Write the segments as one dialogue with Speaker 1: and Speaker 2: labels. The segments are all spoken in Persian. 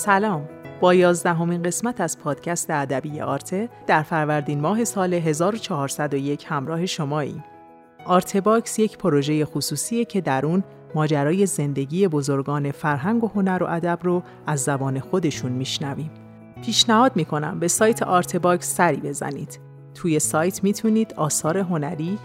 Speaker 1: سلام با یازدهمین قسمت از پادکست ادبی آرته در فروردین ماه سال 1401 همراه شماییم. آرت باکس یک پروژه خصوصیه که در اون ماجرای زندگی بزرگان فرهنگ و هنر و ادب رو از زبان خودشون میشنویم. پیشنهاد می‌کنم به سایت آرت باکس سری بزنید. توی سایت می‌تونید آثار هنری،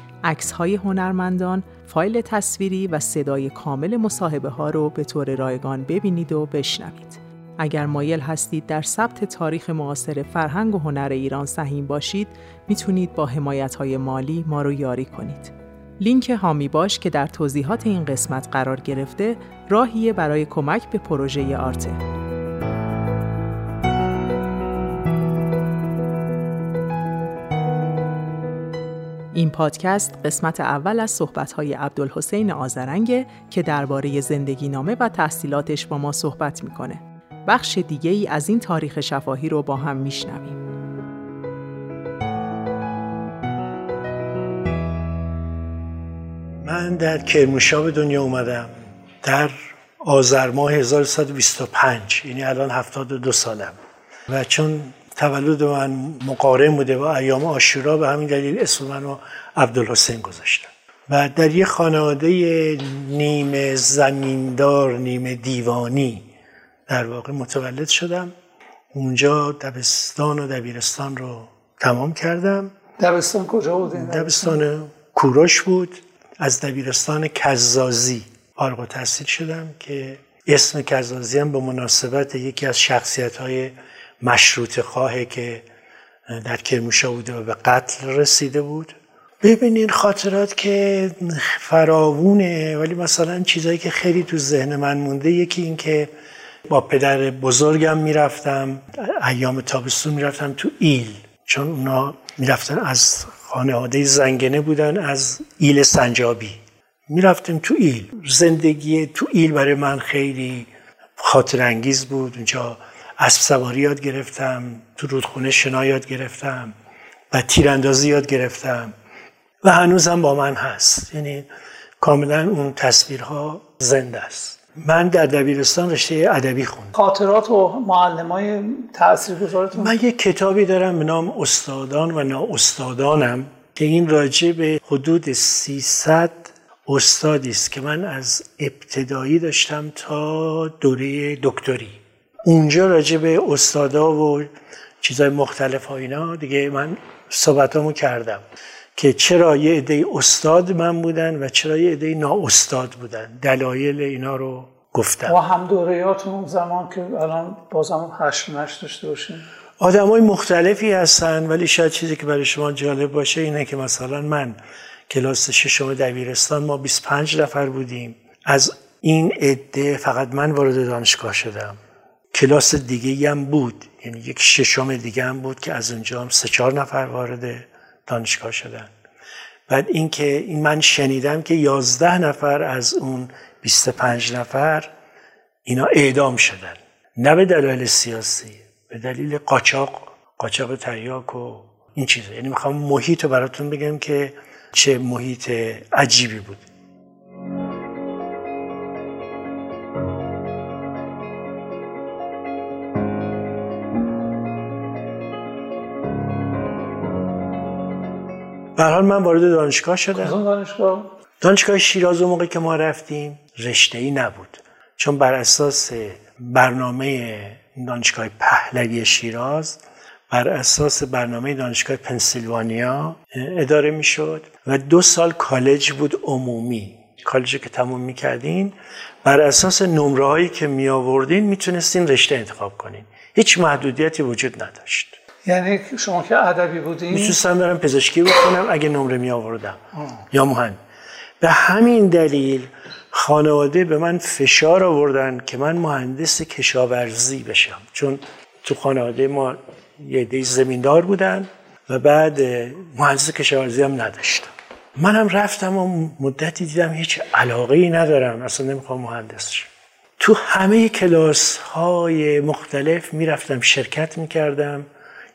Speaker 1: های هنرمندان، فایل تصویری و صدای کامل مصاحبه ها رو به طور رایگان ببینید و بشنوید. اگر مایل هستید در ثبت تاریخ معاصر فرهنگ و هنر ایران سهیم باشید می‌تونید با حمایت های مالی ما رو یاری کنید. لینک هامی باش که در توضیحات این قسمت قرار گرفته راهیه برای کمک به پروژه آرته. این پادکست قسمت اول از صحبت‌های عبدالحسین آزرنگه که درباره زندگی نامه و تحصیلاتش با ما صحبت می‌کنه. بخش دیگه ای از این تاریخ شفاهی رو با هم میشنویم.
Speaker 2: من در کرموشا به دنیا اومدم. در آذر ماه 1125 یعنی الان 72 سالم. و چون تولد من مقارن بوده با ایام آشورا به همین دلیل اسم منو عبدالحسین گذاشتم و در یه خانواده نیمه زمیندار نیمه دیوانی در واقع متولد شدم. اونجا دبستان و دبیرستان رو تمام کردم.
Speaker 3: دبستان کجا بود؟
Speaker 2: دبستان کوروش بود. از دبیرستان کزازی فارغ و تحصیل شدم که اسم کزازی هم به مناسبت یکی از شخصیت های مشروط خواهه که در کرموشا بوده و به قتل رسیده بود. ببینین خاطرات که فراوونه ولی مثلا چیزایی که خیلی تو ذهن من مونده یکی این که با پدر بزرگم می‌رفتم ایام تابستون می‌رفتم تو ایل. چون اونا می‌رفتن از خانواده زنگنه بودن از ایل سنجابی. می‌رفتیم تو ایل. زندگی تو ایل برای من خیلی خاطر انگیز بود. اونجا اسب سواری یاد گرفتم تو رودخونه شنا یاد گرفتم و تیراندازی یاد گرفتم. و هنوزم با من هست. یعنی کاملا اون تصویرها زنده است. من در دبیرستان رشته ادبی خوندم.
Speaker 3: خاطرات و معلمای تاثیرگذارتون.
Speaker 2: من یک کتابی دارم به نام استادان و نااستادانم که این راجع به حدود 300 استادی است که من از ابتدایی داشتم تا دوره دکتری. اونجا راجع به استادا و چیزای مختلف ها اینا دیگه من صحبتامو کردم. که چرا یه عده استاد من بودن و چرا یه عده نااستاد بودن. دلایل اینا رو گفتم.
Speaker 3: و هم دورهاتون اون زمان که الان بازم هشت نشت داشته باشین
Speaker 2: آدم های مختلفی هستن ولی شاید چیزی که برای شما جالب باشه اینه که مثلا من کلاس ششم دبیرستان ما 25 نفر بودیم. از این عده فقط من وارد دانشگاه شدم. کلاس دیگه هم بود. یعنی یک ششم دیگه هم بود که از اونجا هم سه چهار نفر وارد دانشگاه شدن. بعد اینکه این من شنیدم که یازده نفر از اون 25 نفر اینا اعدام شدن. نه به دلایل سیاسی به دلیل قاچاق قاچاق تریاک و این چیزا. یعنی می‌خوام محیط رو براتون بگم که چه محیط عجیبی بود. به من وارد دانشگاه شدم.
Speaker 3: دانشگاه؟
Speaker 2: دانشگاه شیراز اون موقع که ما رفتیم رشته ای نبود. چون بر اساس برنامه دانشگاه پهلوی شیراز بر اساس برنامه دانشگاه پنسیلوانیا اداره می‌شد و دو سال کالج بود عمومی. کالجی که تموم می‌کردین بر اساس نمره هایی که می آوردین می‌تونستین رشته انتخاب کنین. هیچ محدودیتی وجود نداشت.
Speaker 3: یعنی شما که ادبی بودین؟
Speaker 2: می‌تونستم برم پزشکی بکنم اگه نمره می آوردم یا مهم. به همین دلیل خانواده به من فشار آوردن که من مهندس کشاورزی بشم. چون تو خانواده ما یه عده زمیندار بودن و بعد مهندس کشاورزی هم نداشتم. منم رفتم و مدتی دیدم هیچ علاقه ای ندارم. اصلا نمی‌خوام مهندس شم. تو همه کلاس های مختلف می‌رفتم شرکت می‌کردم.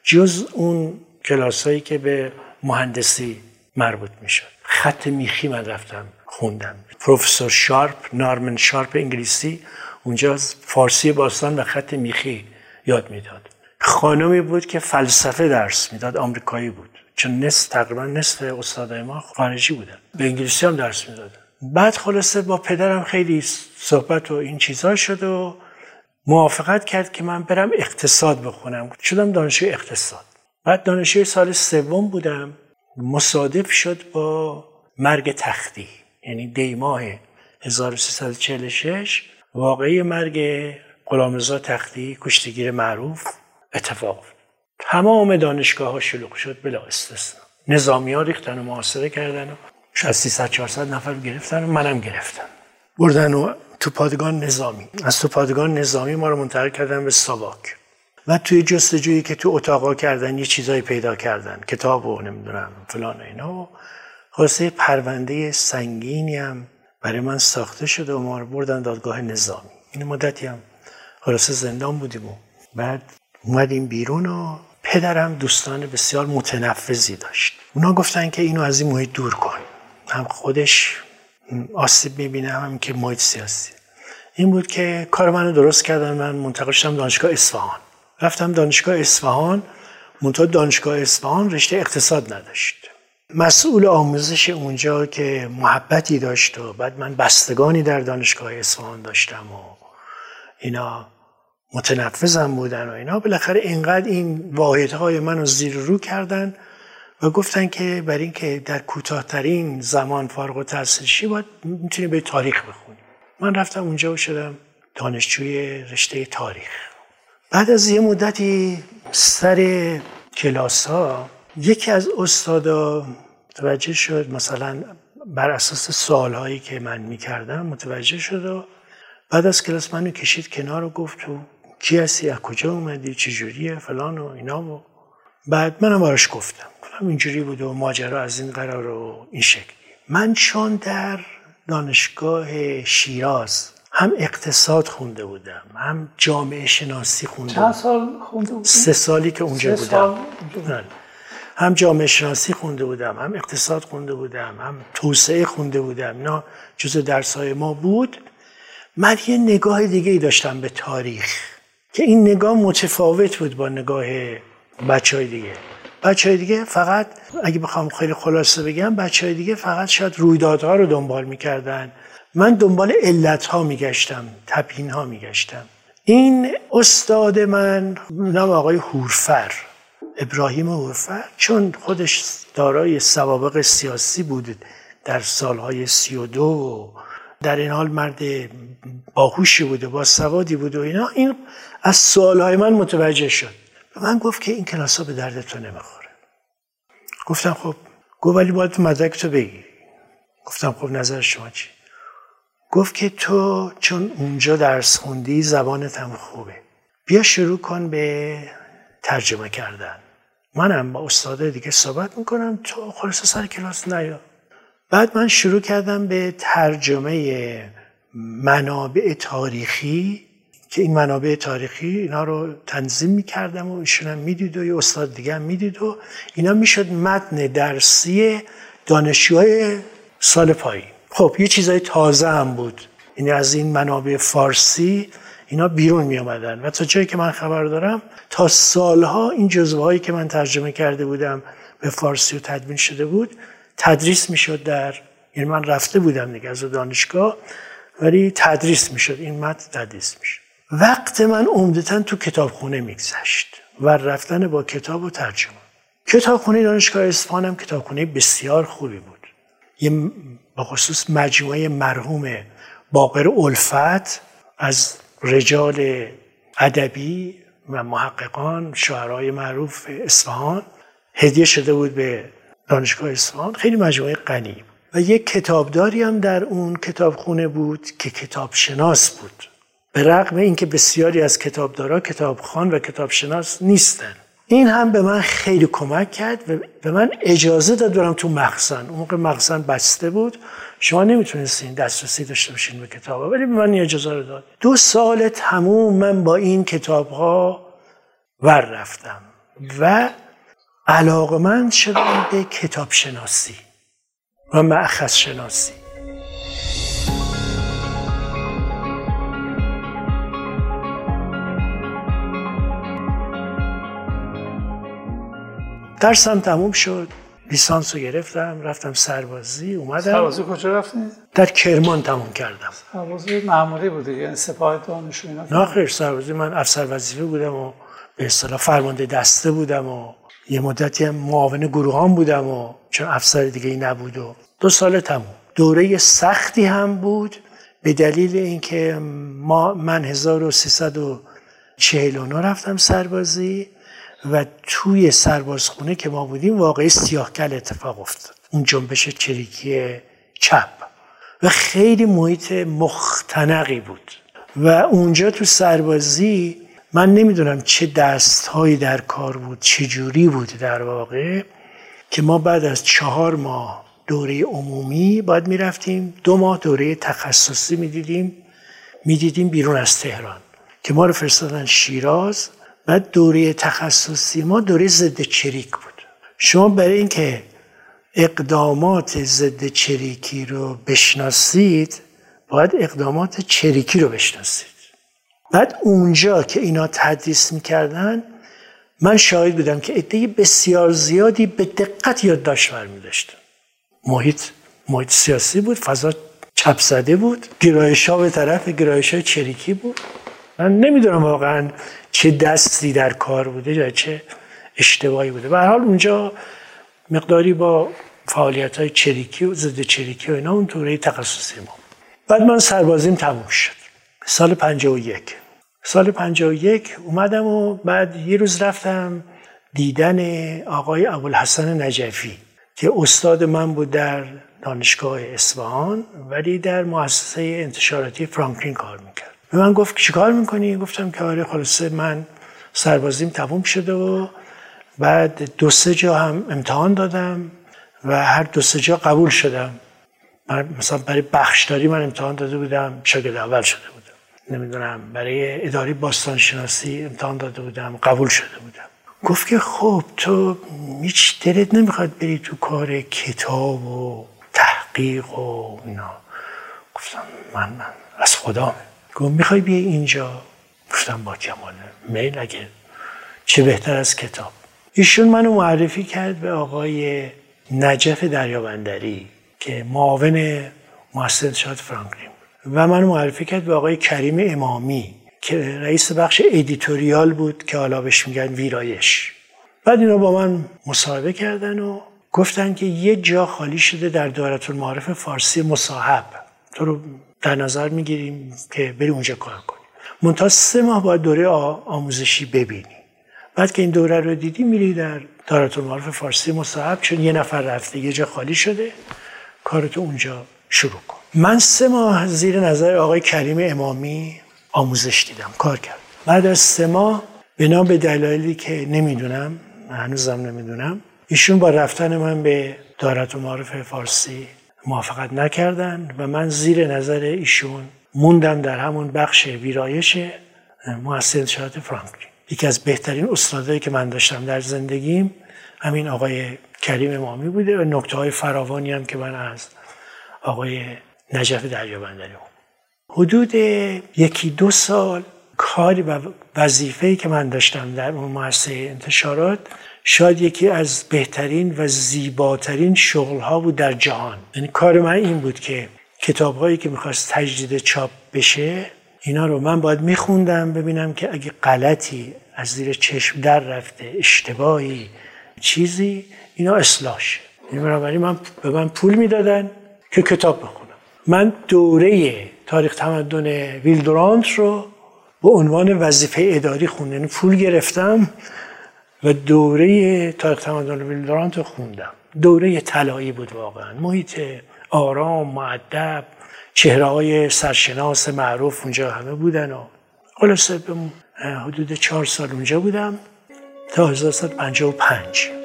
Speaker 2: جز اون کلاس هایی که به مهندسی مربوط می‌شد. خط میخی من رفتم خوندم. پروفسور شارپ نارمن شارپ انگلیسی اونجا فارسی باستان و خط میخی یاد می‌داد. خانمی بود که فلسفه درس می‌داد آمریکایی بود. چون نصف تقریبا نصف استادای ما خارجی بودن. به انگلیسی هم درس می‌دادن بعد خلاصه با پدرم خیلی صحبت و این چیزها شد و موافقت کرد که من برم اقتصاد بخونم. شدم دانشجوی اقتصاد. بعد دانشجوی سال سوم بودم. مصادف شد با مرگ تختی. یعنی دی ماه 1346 واقعی مرگ غلامرضا تختی کشتیگیر معروف اتفاق. تمام دانشگاه ها شلوغ شد بلا استثنا. نظامی ها ریختن و محاصره کردن و شاید 300 400 نفر گرفتن و منم گرفتن بردن و تو پادگان نظامی. از تو پادگان نظامی ما رو منتقل کردن به ساواک. و توی جستجویی که تو اتاقا کردن یه چیزایی پیدا کردن. کتاب و نمی‌دونم فلان اینا. و خلاصه پرونده سنگینی هم برای من ساخته شده و ما رو بردن دادگاه نظامی. این مدتی هم خلاصه زندان بودیم و بعد اومدیم بیرون و پدرم دوستان بسیار متنفذی داشت. اونا گفتن که اینو از این محیط دور کن. هم خودش آسیب می‌بینه هم که محیط سیاسی. این بود که کار منو درست کردن. من منتقل شدم دانشگاه اصفهان. رفتم دانشگاه اصفهان. منتها دانشگاه اصفهان رشته اقتصاد نداشت. مسئول آموزش اونجا که محبتی داشت و بعد من بستگانی در دانشگاه اصفهان داشتم و اینا متنفذم بودن و اینا. بالاخره اینقدر این واحدهای منو زیر رو کردن و گفتن که برای اینکه در کوتاهترین زمان فارغ و تحصیل باید می‌تونی به تاریخ بخونی. من رفتم اونجا و شدم دانشجوی رشته تاریخ. بعد از یه مدتی سر کلاس ها یکی از استادا متوجه شد مثلا بر اساس سوال هایی که من می‌کردم متوجه شد و بعد از کلاس منو کشید کنار و گفت تو کی هستی؟ از کجا اومدی؟ چجوریه؟ فلان و اینا و بعد منم براش گفتم. گفتم اینجوری بود و ماجرا از این قرار و این شکلی من چون در دانشگاه شیراز هم اقتصاد خونده بودم هم جامعه شناسی خونده
Speaker 3: چند سال خونده بودم؟
Speaker 2: سه سالی که اونجا
Speaker 3: سه
Speaker 2: بودم.
Speaker 3: سال
Speaker 2: بله. هم جامعه شناسی خونده بودم هم اقتصاد خونده بودم هم توسعه خونده بودم. اینا جز درسای ما بود. من یه نگاه دیگه ای داشتم به تاریخ که این نگاه متفاوت بود با نگاه بچه های دیگه. بچه های دیگه فقط اگه بخوام خیلی خلاصه بگم بچه های دیگه فقط شاید رویدادها رو دنبال می‌کردن. من دنبال علت ها میگشتم تپین ها میگشتم. این استاد من نام آقای هورفر ابراهیم هورفر چون خودش دارای سوابق سیاسی بود در سالهای سی و دو. در این حال مرد باهوشی بوده با سوادی بود و اینا. این از سوالهای من متوجه شد. به من گفت که این کلاس ها به درد تو نمی‌خوره. گفتم خب گفت ولی باید مدرک تو بگیری گفتم خب نظر شما چی؟ گفت که تو چون اونجا درس خوندی زبانت هم خوبه. بیا شروع کن به ترجمه کردن. منم با استاد دیگه صحبت می‌کنم تو خلاصه سر کلاس نیا. بعد من شروع کردم به ترجمه منابع تاریخی که این منابع تاریخی اینا رو تنظیم می‌کردم و ایشون هم می‌دید و یه استاد دیگه هم می‌دید و اینا می‌شد متن درسی دانشجوهای سال پایین. خب یه چیزای تازه هم بود. این از این منابع فارسی اینا بیرون می آمدن و تا جایی که من خبر دارم تا سالها این جزوه هایی که من ترجمه کرده بودم به فارسی و تدوین شده بود تدریس می‌شد در یعنی من رفته بودم دیگه از دانشگاه ولی تدریس می‌شد. این متن تدریس می‌شد. وقت من عمدتا تو کتابخونه میگذشت و رفتن با کتاب و ترجمه. کتابخونه دانشگاه اصفهان هم کتابخونه بسیار خوبی بود. یه به خصوص مجموعه مرحوم باقر الفت از رجال ادبی و محققان شاعرای معروف اصفهان هدیه شده بود به دانشگاه اصفهان. خیلی مجموعه غنی. و یک کتابداری هم در اون کتابخونه بود که کتاب شناس بود. به رغم اینکه بسیاری از کتابدارا کتابخوان و کتابشناس نیستن. این هم به من خیلی کمک کرد و به من اجازه داد برم تو مخزن. اون موقع مخزن بسته بود. شما نمی‌تونستین دسترسی داشته باشین به کتاب ولی به من اجازه رو داد. دو سال تموم من با این کتاب ها ور رفتم و علاقمند شدم به کتاب شناسی و معخص شناسی درسم تموم شد. لیسانس رو گرفتم رفتم سربازی اومدم.
Speaker 3: سربازی کجا رفتی؟
Speaker 2: در کرمان تموم کردم.
Speaker 3: سربازی معمولی بوده یعنی سپاه دانش اینا؟
Speaker 2: نه خیر سربازی من افسر وظیفه بودم و به اصطلاح فرمانده دسته بودم و یه مدتی هم معاون گروهان بودم و چون افسر دیگه ای نبود و دو سال تموم. دوره سختی هم بود به دلیل اینکه ما من 1349 رفتم سربازی. و توی سربازخونه که ما بودیم واقعی سیاهکل اتفاق افتاد. اون جنبش چریکی چپ. و خیلی محیط مختنقی بود. و اونجا تو سربازی من نمی‌دونم چه دستهایی در کار بود چه جوری بود در واقع که ما بعد از چهار ماه دوره عمومی باید می‌رفتیم. دو ماه دوره تخصصی می‌دیدیم. می‌دیدیم بیرون از تهران که ما رو فرستادن شیراز. بعد دوره تخصصی ما دوره ضد چریک بود. شما برای اینکه اقدامات ضد چریکی رو بشناسید باید اقدامات چریکی رو بشناسید. بعد اونجا که اینا تدریس می‌کردن من شاهد بودم که عده بسیار زیادی به دقت یادداشت برمی داشتن محیط محیط سیاسی بود فضا چپ زده بود گرایش ها به طرف گرایش های چریکی بود. من نمی‌دونم واقعا چه دستی در کار بوده یا چه اشتباهی بوده. به حال اونجا مقداری با فعالیت های چریکی و ضد چریکی و اینا اون دوره تخصصی ما بعد من سربازیم تموم شد. سال 51 سال 51 اومدم و بعد یه روز رفتم دیدن آقای ابوالحسن نجفی که استاد من بود در دانشگاه اصفهان ولی در مؤسسه انتشاراتی فرانکلین کار می‌کرد. به من گفت چیکار می‌کنی؟ گفتم که آره خلاصه من سربازیم تموم شده و بعد دو سه جا هم امتحان دادم و هر دو سه جا قبول شدم. مثلا برای بخشداری من امتحان داده بودم شاگرد اول شده بودم. نمی‌دونم برای اداری باستان شناسی امتحان داده بودم قبول شده بودم. گفت که خب تو هیچ دلت نمی‌خواد بری تو کار کتاب و تحقیق و اینا. گفتم من, من از خدا گفت می‌خوای بیای اینجا؟ گفتم با کمال میل اگه چه بهتر از کتاب. ایشون منو معرفی کرد به آقای نجف دریابندری که معاون مؤسسه انتشارات فرانکلین و منو معرفی کرد به آقای کریم امامی که رئیس بخش editorial بود که حالا بهش میگن ویرایش. بعد اینا با من مصاحبه کردن و گفتن که یه جا خالی شده در دایرة المعارف فارسی مصاحب. تو رو در نظر می‌گیریم که بری اونجا کار کنی منتها سه ماه باید دوره آموزشی ببینی. بعد که این دوره رو دیدی میری در دایرة المعارف فارسی مصاحب چون یه نفر رفته یه جا خالی شده. کارتو اونجا شروع کن. من سه ماه زیر نظر آقای کریم امامی آموزش دیدم کار کرد. بعد از سه ماه بنا به دلایلی که نمی‌دونم هنوزم نمی‌دونم ایشون با رفتن من به دارت و معارف فارسی موافقت نکردن و من زیر نظر ایشون موندم در همون بخش ویرایش مؤسسه انتشارات فرانکلین. یکی از بهترین استادایی که من داشتم در زندگیم همین آقای کریم امامی بوده و نکته های فراوانی هم که من از آقای نجف دریابندری حدود یکی دو سال کاری و وظیفه‌ای که من داشتم در اون مؤسسه انتشارات شاید یکی از بهترین و زیباترین شغلها بود در جهان. یعنی کار من این بود که کتابهایی که می‌خواست تجدید چاپ بشه اینا رو من باید میخوندم ببینم که اگه غلطی از زیر چشم در رفته اشتباهی چیزی اینا اصلاح شه. یعنی بنابراین من به من پول می‌دادن که کتاب بخونم. من دوره تاریخ تمدن ویلدورانت رو به عنوان وظیفه اداری خوندم یعنی پول گرفتم و دوره تاریخ تمدن ویلدورانت رو خوندم. دوره طلایی بود واقعا. محیط آرام معدب چهره های سرشناس معروف اونجا همه بودن و خلاصه به حدود چهار سال اونجا بودم تا 1955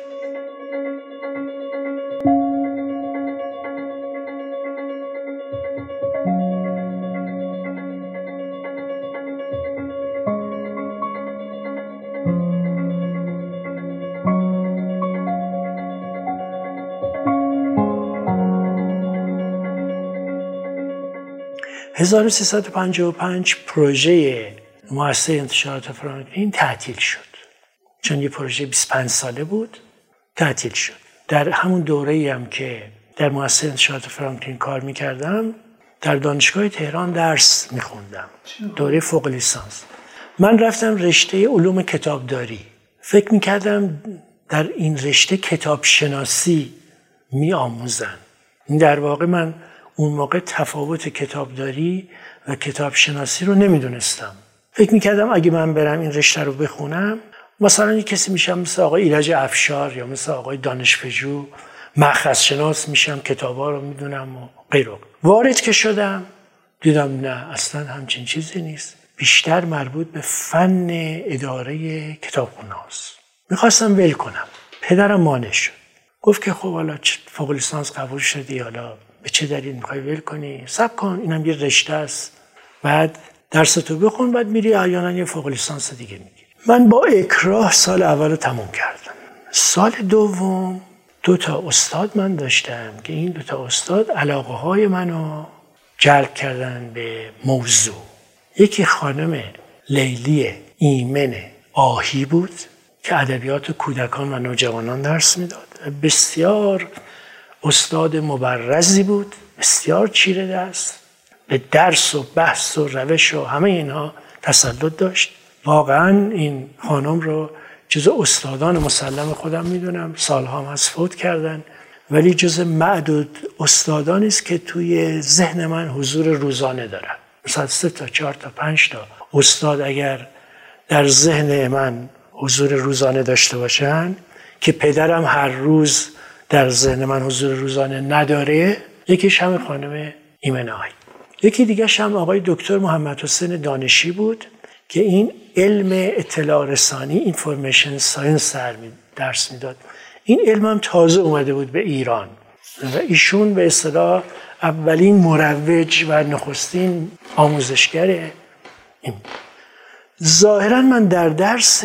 Speaker 2: 1355 پروژه مؤسسه انتشارات فرانکلین تعطیل شد. چون یه پروژه 25 ساله بود تعطیل شد. در همون دوره ای هم که در مؤسسه انتشارات فرانکلین کار می‌کردم در دانشگاه تهران درس میخوندم. دوره فوق لیسانس. من رفتم رشته علوم کتابداری. فکر می‌کردم در این رشته کتاب شناسی می آموزن در واقع من اون موقع تفاوت کتابداری و کتاب شناسی رو نمی‌دونستم. فکر می‌کردم اگه من برم این رشته رو بخونم مثلا یه کسی میشم مثل آقای ایرج افشار یا مثل آقای دانشپژو مخص شناس میشم کتابا رو می‌دونم و غیره. وارد که شدم دیدم نه اصلا همچین چیزی نیست. بیشتر مربوط به فن اداره کتابخونه هاست می‌خواستم ول کنم. پدرم مانع شد. گفت که خب حالا فوق لیسانس قبول شدی حالا به چه دلیل می‌خوای ول کنی؟ سب کن اینم یه رشته است. بعد درس تو بخون بعد میری احیانا یه فوق لیسانس دیگه می‌گیری. من با اکراه سال اول رو تموم کردم. سال دوم دو تا استاد من داشتم که این دو تا استاد علاقه های منو جلب کردن به موضوع. یکی خانم لیلی ایمن آهی بود که ادبیات کودکان و نوجوانان درس می‌داد. بسیار استاد مبرزی بود بسیار چیره دست به درس و بحث و روش و همه اینها تسلط داشت. واقعا این خانم رو جز استادان مسلم خودم می‌دونم سالها هم از فوت کردن. ولی جز معدود استادانی است که توی ذهن من حضور روزانه دارن. مثلا سه تا چهار تا پنج تا استاد اگر در ذهن من حضور روزانه داشته باشن که پدرم هر روز در ذهن من حضور روزانه نداره. یکیش هم خانم ایمن یکی دیگه هم آقای دکتر محمد حسین دانشی بود که این علم اطلاع رسانی information science درس می‌داد. این علم هم تازه اومده بود به ایران. و ایشون به اصطلاح اولین مروج و نخستین آموزشگر این. ظاهرا من در درس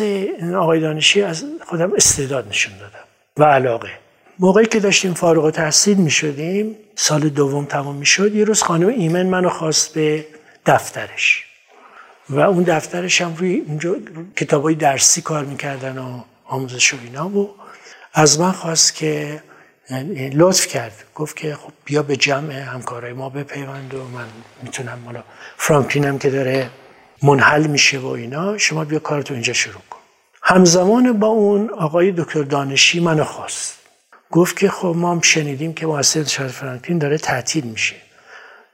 Speaker 2: آقای دانشی از خودم استعداد نشون دادم و علاقه. موقعی که داشتیم فارغ تحصیل می شدیم سال دوم تمام می شد یه روز خانم ایمن منو خواست به دفترش. و اون دفترش هم روی اونجا کتاب های درسی کار می‌کردن و آموزش و اینا و از من خواست که لطف کرد. گفت که خب بیا به جمع همکارای ما بپیوند و من می‌تونم مالا هم که داره منحل میشه و اینا شما بیا کارتو اینجا شروع کن. همزمان با اون آقای دکتر دانشی منو خواست. گفت که خب ما هم شنیدیم که مؤسسه شهر فرانکلین داره تعطیل میشه.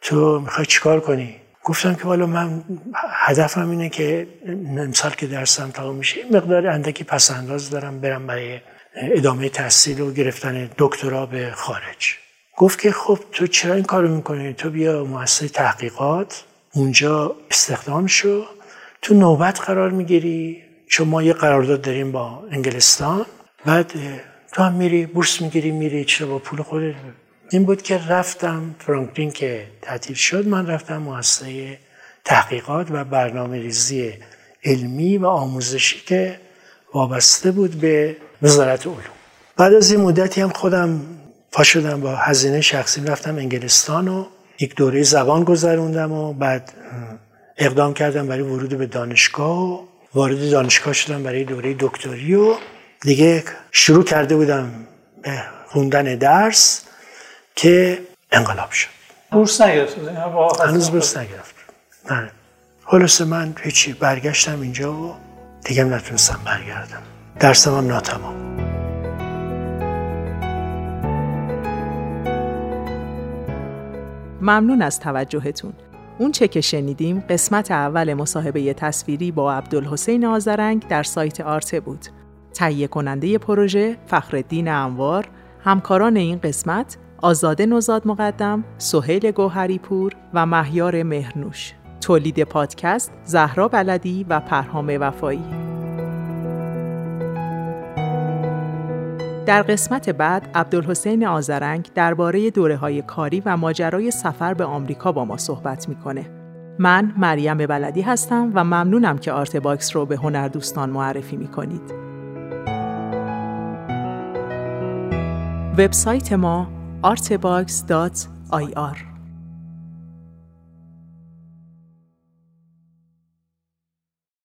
Speaker 2: تو می‌خوای چیکار کنی؟ گفتم که والا من هدفم اینه که امسال که درسم تمام میشه مقدار اندکی پسنداز دارم برم برای ادامه تحصیل و گرفتن دکترا به خارج. گفت که خب تو چرا این کارو می‌کنی؟ تو بیا مؤسسه تحقیقات اونجا استخدام شو. تو نوبت قرار می‌گیری چون ما یه قرارداد داریم با انگلستان. بعد تو هم میری بورس می‌گیری میری چرا با پول خودت؟ این بود که رفتم فرانکلین که تعطیل شد. من رفتم مؤسسه تحقیقات و برنامه ریزی علمی و آموزشی که وابسته بود به وزارت علوم. بعد از این مدتی هم خودم پا شدم با هزینه شخصی. رفتم انگلستان و یک دوره زبان گذروندم و بعد اقدام کردم برای ورود به دانشگاه و وارد دانشگاه شدم برای دوره دکتری و دیگه شروع کرده بودم به خوندن درس که انقلاب شد.
Speaker 3: بورس نگرفت.
Speaker 2: هنوز بورس نگرفت. نه خلاصه من هیچی برگشتم اینجا و دیگه نتونستم برگردم. درسم هم ناتمام.
Speaker 1: ممنون از توجهتون. اون چه که شنیدیم قسمت اول مصاحبه تصویری با عبدالحسین آزرنگ در سایت آرته بود. تهیه کننده پروژه فخرالدین انوار، همکاران این قسمت آزاده نوزاد مقدم، سهیل گوهری پور و مهیار مهرنوش. تولید پادکست زهرا بلدی و پرهام وفایی. در قسمت بعد عبدالحسین آذرنگ درباره دوره های کاری و ماجرای سفر به آمریکا با ما صحبت می‌کنه. من مریم بلدی هستم و ممنونم که آرت باکس رو به هنردوستان معرفی می‌کنید. وبسایت ما artbox.ir